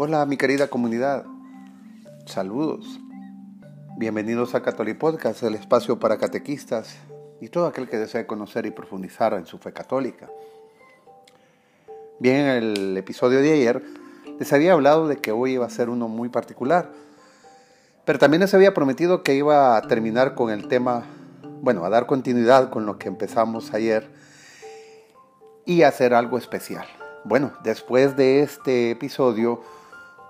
Hola mi querida comunidad, saludos. Bienvenidos a Catholic Podcast, el espacio para catequistas y todo aquel que desee conocer y profundizar en su fe católica. Bien, en el episodio de ayer les había hablado de que hoy iba a ser uno muy particular, pero también les había prometido que iba a terminar con el tema, bueno, a dar continuidad con lo que empezamos ayer y hacer algo especial. Bueno, después de este episodio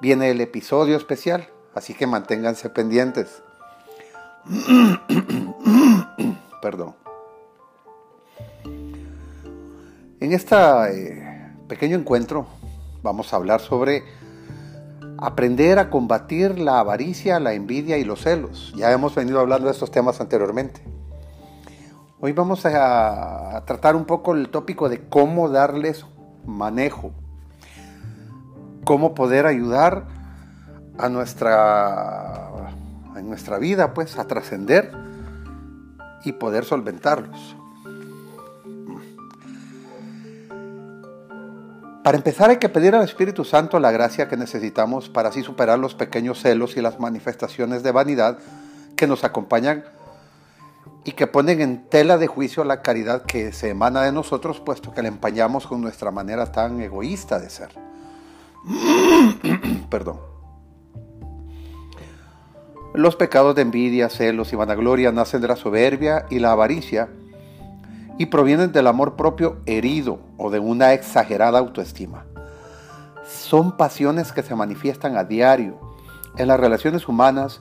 viene el episodio especial, así que manténganse pendientes. Perdón. En este pequeño encuentro vamos a hablar sobre aprender a combatir la avaricia, la envidia y los celos. Ya hemos venido hablando de estos temas anteriormente. Hoy vamos a, tratar un poco el tópico de cómo darles manejo, cómo poder ayudar a nuestra, en nuestra vida pues a trascender y poder solventarlos. Para empezar hay que pedir al Espíritu Santo la gracia que necesitamos para así superar los pequeños celos y las manifestaciones de vanidad que nos acompañan y que ponen en tela de juicio la caridad que se emana de nosotros, puesto que la empañamos con nuestra manera tan egoísta de ser. Perdón. Los pecados de envidia, celos y vanagloria nacen de la soberbia y la avaricia y provienen del amor propio herido o de una exagerada autoestima. Son pasiones que se manifiestan a diario en las relaciones humanas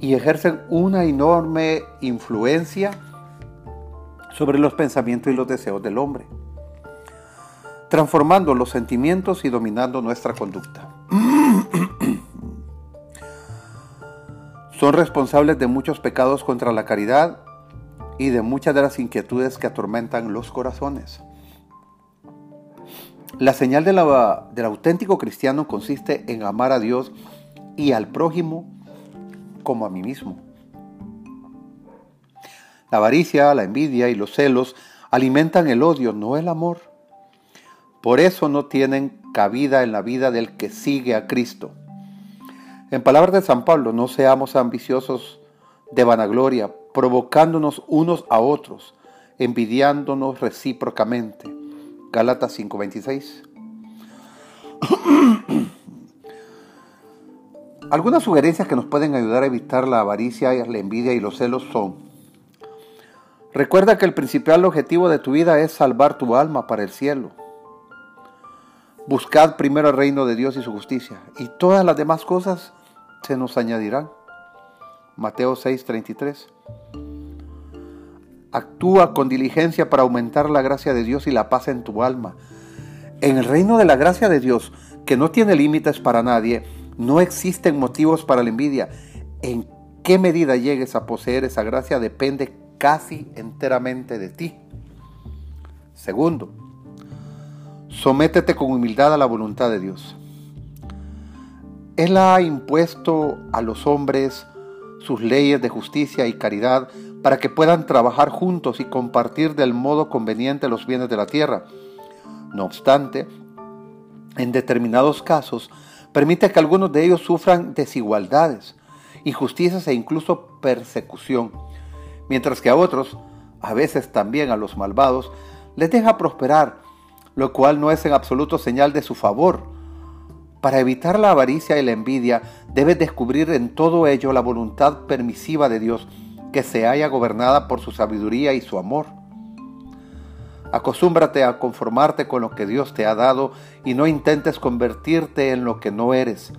y ejercen una enorme influencia sobre los pensamientos y los deseos del hombre, transformando los sentimientos y dominando nuestra conducta. Son responsables de muchos pecados contra la caridad y de muchas de las inquietudes que atormentan los corazones. La señal del auténtico cristiano consiste en amar a Dios y al prójimo como a mí mismo. La avaricia, la envidia y los celos alimentan el odio, no el amor. Por eso no tienen cabida en la vida del que sigue a Cristo. En palabras de San Pablo, no seamos ambiciosos de vanagloria, provocándonos unos a otros, envidiándonos recíprocamente. Gálatas 5:26. Algunas sugerencias que nos pueden ayudar a evitar la avaricia, la envidia y los celos son, recuerda que el principal objetivo de tu vida es salvar tu alma para el cielo. Buscad primero el reino de Dios y su justicia, y todas las demás cosas se nos añadirán. Mateo 6:33. Actúa con diligencia para aumentar la gracia de Dios y la paz en tu alma. En el reino de la gracia de Dios, que no tiene límites para nadie, no existen motivos para la envidia. En qué medida llegues a poseer esa gracia depende casi enteramente de ti. Segundo, sométete con humildad a la voluntad de Dios. Él ha impuesto a los hombres sus leyes de justicia y caridad para que puedan trabajar juntos y compartir del modo conveniente los bienes de la tierra. No obstante, en determinados casos, permite que algunos de ellos sufran desigualdades, injusticias e incluso persecución, mientras que a otros, a veces también a los malvados, les deja prosperar, lo cual no es en absoluto señal de su favor, para evitar la avaricia y la envidia, debes descubrir en todo ello la voluntad permisiva de Dios, que se haya gobernada por su sabiduría y su amor. Acostúmbrate a conformarte con lo que Dios te ha dado y no intentes convertirte en lo que no eres.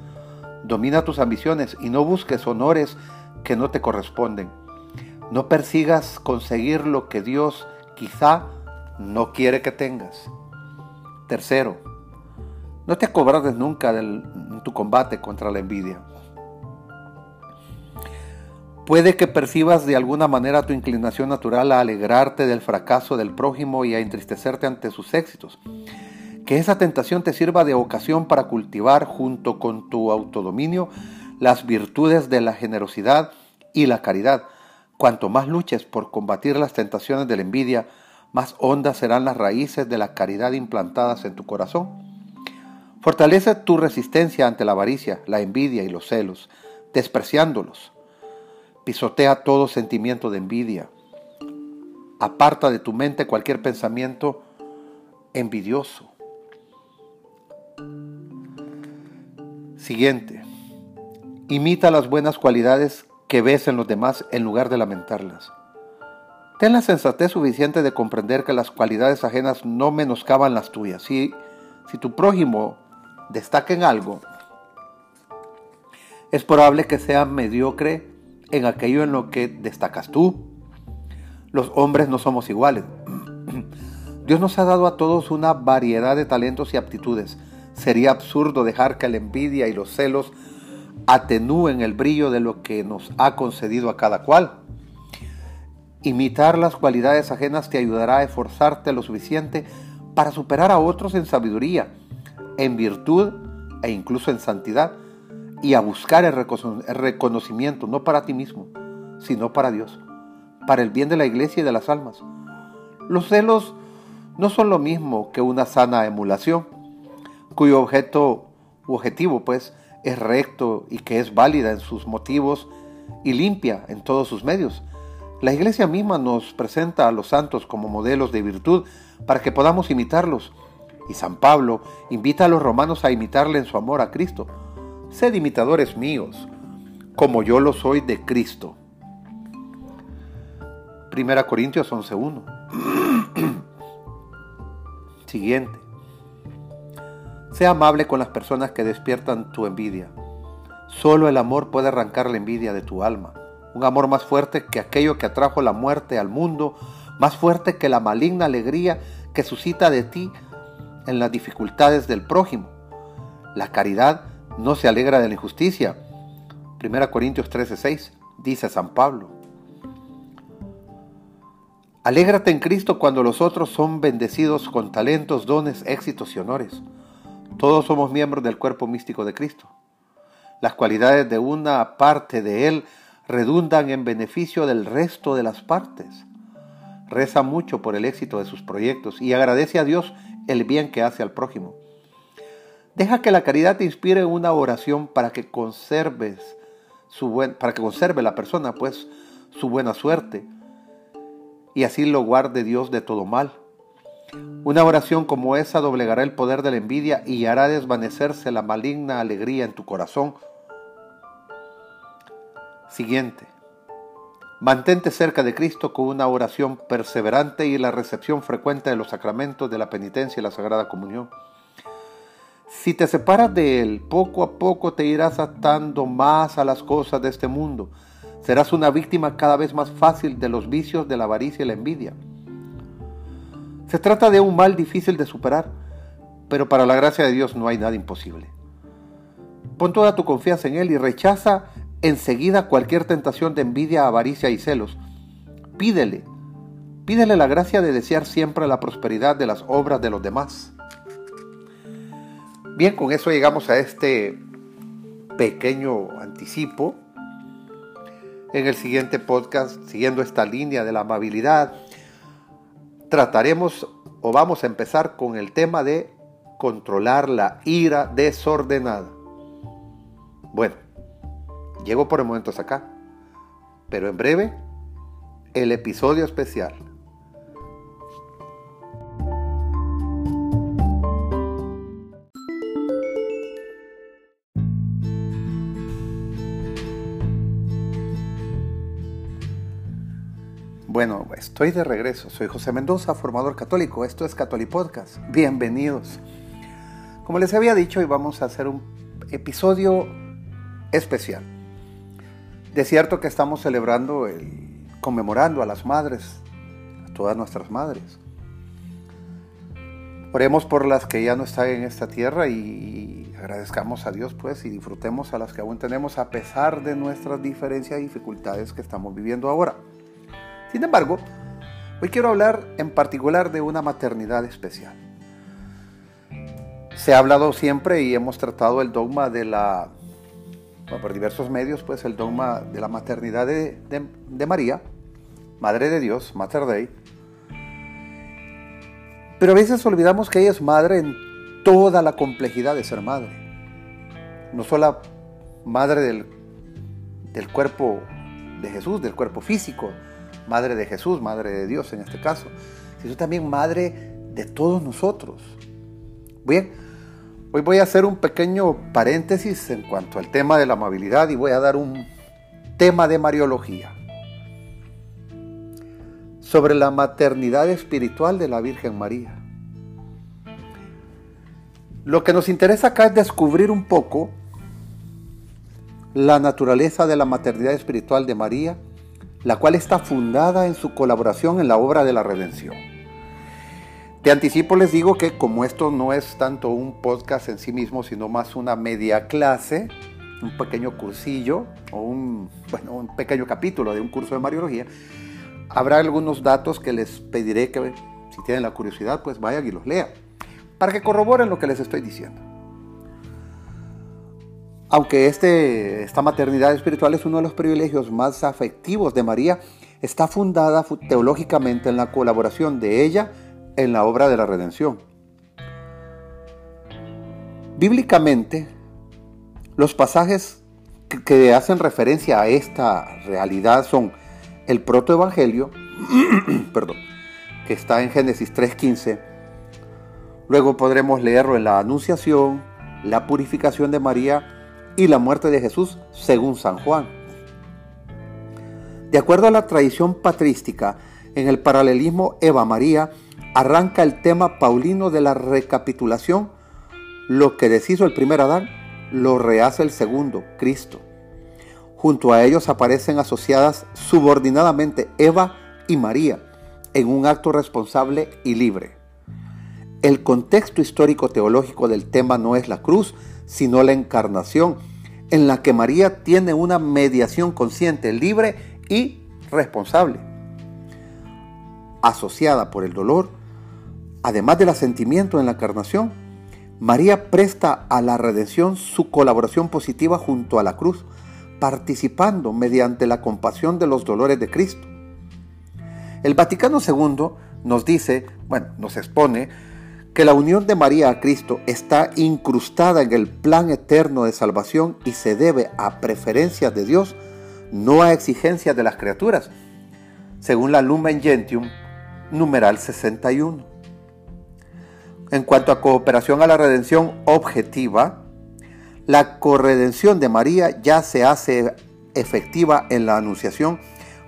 Domina tus ambiciones y no busques honores que no te corresponden. No persigas conseguir lo que Dios quizá no quiere que tengas. Tercero, no te acobardes nunca en tu combate contra la envidia. Puede que percibas de alguna manera tu inclinación natural a alegrarte del fracaso del prójimo y a entristecerte ante sus éxitos. Que esa tentación te sirva de ocasión para cultivar junto con tu autodominio las virtudes de la generosidad y la caridad. Cuanto más luches por combatir las tentaciones de la envidia, más hondas serán las raíces de la caridad implantadas en tu corazón Fortalece tu resistencia ante la avaricia, la envidia y los celos, despreciándolos. Pisotea todo sentimiento de envidia. Aparta de tu mente cualquier pensamiento envidioso. Siguiente. Imita las buenas cualidades que ves en los demás en lugar de lamentarlas. Ten la sensatez suficiente de comprender que las cualidades ajenas no menoscaban las tuyas. Si, si tu prójimo destaca en algo, es probable que sea mediocre en aquello en lo que destacas tú. Los hombres no somos iguales. Dios nos ha dado a todos una variedad de talentos y aptitudes. Sería absurdo dejar que la envidia y los celos atenúen el brillo de lo que nos ha concedido a cada cual. Imitar las cualidades ajenas te ayudará a esforzarte lo suficiente para superar a otros en sabiduría, en virtud e incluso en santidad, y a buscar el reconocimiento no para ti mismo, sino para Dios, para el bien de la iglesia y de las almas. Los celos no son lo mismo que una sana emulación, cuyo objeto u objetivo pues es recto y que es válida en sus motivos y limpia en todos sus medios. La iglesia misma nos presenta a los santos como modelos de virtud para que podamos imitarlos. Y San Pablo invita a los romanos a imitarle en su amor a Cristo. Sed imitadores míos, como yo lo soy de Cristo. Primera Corintios 11.1. Siguiente. Sea amable con las personas que despiertan tu envidia. Solo el amor puede arrancar la envidia de tu alma. Un amor más fuerte que aquello que atrajo la muerte al mundo, más fuerte que la maligna alegría que suscita de ti en las dificultades del prójimo. La caridad no se alegra de la injusticia. 1 Corintios 13:6 dice San Pablo. Alégrate en Cristo cuando los otros son bendecidos con talentos, dones, éxitos y honores. Todos somos miembros del cuerpo místico de Cristo. Las cualidades de una parte de Él redundan en beneficio del resto de las partes. Reza mucho por el éxito de sus proyectos y agradece a Dios el bien que hace al prójimo. Deja que la caridad te inspire una oración para que conserves su buen, para que conserve la persona pues su buena suerte y así lo guarde Dios de todo mal. Una oración como esa doblegará el poder de la envidia y hará desvanecerse la maligna alegría en tu corazón. Siguiente. Mantente cerca de Cristo con una oración perseverante y la recepción frecuente de los sacramentos de la penitencia y la Sagrada Comunión. Si te separas de Él, poco a poco te irás atando más a las cosas de este mundo. Serás una víctima cada vez más fácil de los vicios de la avaricia y la envidia. Se trata de un mal difícil de superar, pero para la gracia de Dios no hay nada imposible. Pon toda tu confianza en Él y rechaza enseguida cualquier tentación de envidia, avaricia y celos. Pídele, pídele la gracia de desear siempre la prosperidad de las obras de los demás. Bien, con eso llegamos a este pequeño anticipo. En el siguiente podcast, siguiendo esta línea de la amabilidad, trataremos o vamos a empezar con el tema de controlar la ira desordenada. Bueno, llego por el momento hasta acá, pero en breve el episodio especial. Bueno, estoy de regreso. Soy José Mendoza, formador católico. Esto es Catholic Podcast. Bienvenidos. Como les había dicho, hoy vamos a hacer un episodio especial. De cierto que estamos celebrando, el, conmemorando a las madres, a todas nuestras madres. Oremos por las que ya no están en esta tierra y agradezcamos a Dios pues y disfrutemos a las que aún tenemos a pesar de nuestras diferencias y dificultades que estamos viviendo ahora. Sin embargo, hoy quiero hablar en particular de una maternidad especial. Se ha hablado siempre y hemos tratado el dogma de la, por diversos medios, pues el dogma de la maternidad de, de María, Madre de Dios, Mater Dei. Pero a veces olvidamos que ella es madre en toda la complejidad de ser madre. No solo madre del, del cuerpo de Jesús, del cuerpo físico, madre de Jesús, madre de Dios en este caso, sino también madre de todos nosotros. Bien, hoy voy a hacer un pequeño paréntesis en cuanto al tema de la amabilidad y voy a dar un tema de Mariología sobre la maternidad espiritual de la Virgen María. Lo que nos interesa acá es descubrir un poco la naturaleza de la maternidad espiritual de María, la cual está fundada en su colaboración en la obra de la redención. De anticipo les digo que como esto no es tanto un podcast en sí mismo, sino más una media clase, un pequeño cursillo o un, un pequeño capítulo de un curso de Mariología, habrá algunos datos que les pediré que si tienen la curiosidad pues vayan y los lean para que corroboren lo que les estoy diciendo. Aunque este, esta maternidad espiritual es uno de los privilegios más afectivos de María, está fundada teológicamente en la colaboración de ella en la obra de la redención. Bíblicamente, los pasajes que hacen referencia a esta realidad son el protoevangelio, perdón, que está en Génesis 3.15, Luego podremos leerlo en la Anunciación, la purificación de María y la muerte de Jesús según San Juan. De acuerdo a la tradición patrística, en el paralelismo Eva-María arranca el tema paulino de la recapitulación. Lo que deshizo el primer Adán, lo rehace el segundo, Cristo. Junto a ellos aparecen asociadas subordinadamente Eva y María en un acto responsable y libre. El contexto histórico teológico del tema no es la cruz, sino la encarnación, en la que María tiene una mediación consciente, libre y responsable. Asociada por el dolor, además del asentimiento en la encarnación, María presta a la redención su colaboración positiva junto a la cruz, participando mediante la compasión de los dolores de Cristo. El Vaticano II nos dice, bueno, nos expone que la unión de María a Cristo está incrustada en el plan eterno de salvación y se debe a preferencias de Dios, no a exigencias de las criaturas, según la Lumen Gentium, numeral 61. En cuanto a cooperación a la redención objetiva, la corredención de María ya se hace efectiva en la Anunciación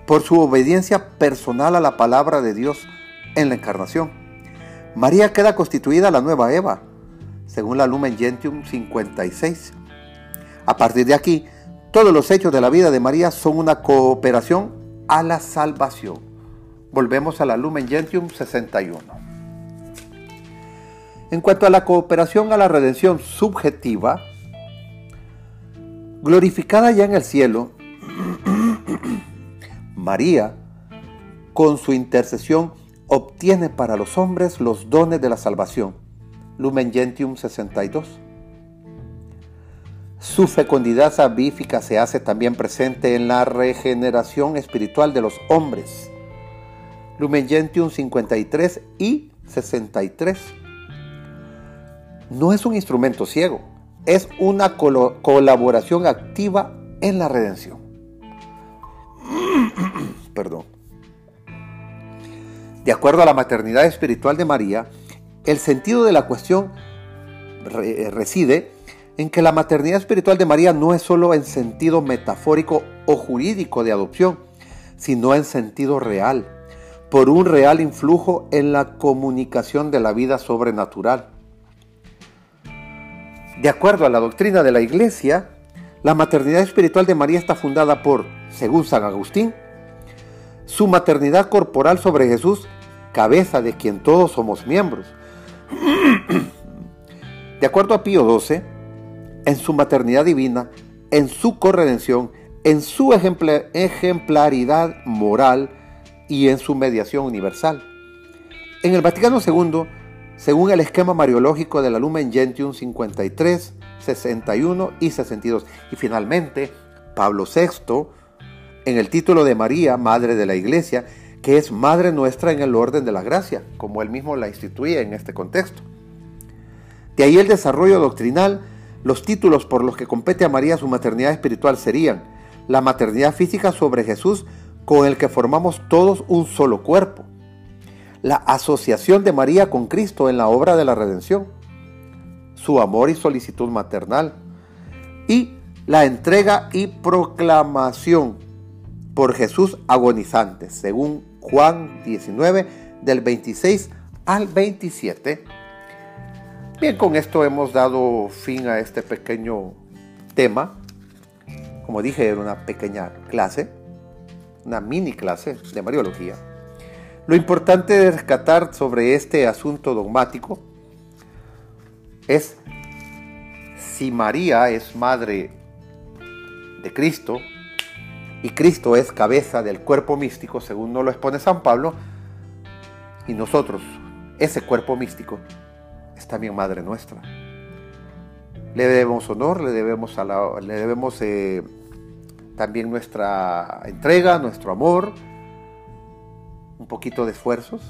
por su obediencia personal a la palabra de Dios en la Encarnación. María queda constituida la nueva Eva, según la Lumen Gentium 56. A partir de aquí, todos los hechos de la vida de María son una cooperación a la salvación. Volvemos a la Lumen Gentium 61. En cuanto a la cooperación a la redención subjetiva, glorificada ya en el cielo, María, con su intercesión, obtiene para los hombres los dones de la salvación. Lumen Gentium 62. Su fecundidad salvífica se hace también presente en la regeneración espiritual de los hombres. Lumen Gentium 53 y 63. No es un instrumento ciego, es una colaboración activa en la redención. Perdón. De acuerdo a la maternidad espiritual de María, el sentido de la cuestión eh, reside en que la maternidad espiritual de María no es sólo en sentido metafórico o jurídico de adopción, sino en sentido real, por un real influjo en la comunicación de la vida sobrenatural. De acuerdo a la doctrina de la Iglesia, la maternidad espiritual de María está fundada por, según San Agustín, su maternidad corporal sobre Jesús cabeza de quien todos somos miembros. De acuerdo a Pío XII, en su maternidad divina, en su corredención, en su ejemplaridad moral y en su mediación universal. En el Vaticano II, según el esquema mariológico de la Lumen Gentium 53, 61 y 62. Y finalmente, Pablo VI, en el título de María, Madre de la Iglesia, que es Madre nuestra en el orden de la gracia, como él mismo la instituye en este contexto. De ahí el desarrollo doctrinal, los títulos por los que compete a María su maternidad espiritual serían la maternidad física sobre Jesús con el que formamos todos un solo cuerpo, la asociación de María con Cristo en la obra de la redención, su amor y solicitud maternal y la entrega y proclamación por Jesús agonizante, según Juan 19 del 26 al 27. Bien, con esto hemos dado fin a este pequeño tema. Como dije, era una pequeña clase, una mini clase de Mariología. Lo importante de rescatar sobre este asunto dogmático es si María es madre de Cristo y Cristo es cabeza del cuerpo místico, según nos lo expone San Pablo, y nosotros, ese cuerpo místico, es también madre nuestra. Le debemos honor, le debemos, le debemos eh, también nuestra entrega, nuestro amor, un poquito de esfuerzos.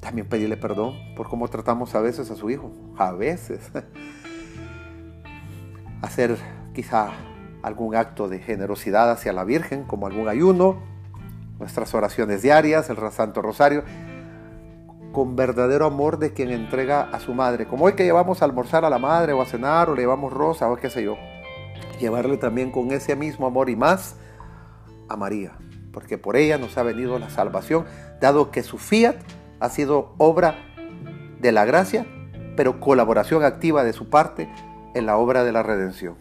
También pedirle perdón por cómo tratamos a veces a su hijo. A veces. Hacer quizá algún acto de generosidad hacia la Virgen, como algún ayuno, nuestras oraciones diarias, el Santo Rosario con verdadero amor de quien entrega a su madre. Como hoy que llevamos a almorzar a la madre o a cenar o le llevamos rosa o qué sé yo. Llevarle también con ese mismo amor y más a María, porque por ella nos ha venido la salvación, dado que su fiat ha sido obra de la gracia, pero colaboración activa de su parte en la obra de la redención.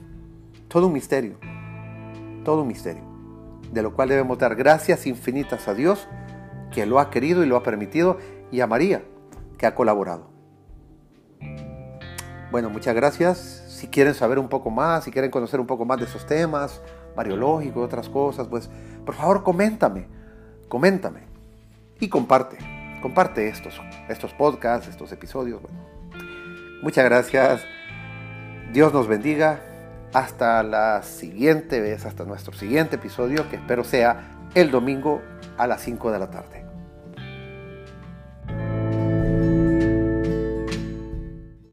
Todo un misterio, todo un misterio, de lo cual debemos dar gracias infinitas a Dios, que lo ha querido y lo ha permitido y a María, que ha colaborado. Bueno, muchas gracias. Si quieren saber un poco más, si quieren conocer un poco más de esos temas, mariológicos, otras cosas, pues por favor coméntame, coméntame y comparte, comparte estos, estos podcasts, estos episodios. Muchas gracias. Dios nos bendiga. Hasta la siguiente vez, hasta nuestro siguiente episodio, que espero sea el domingo a las 5 de la tarde.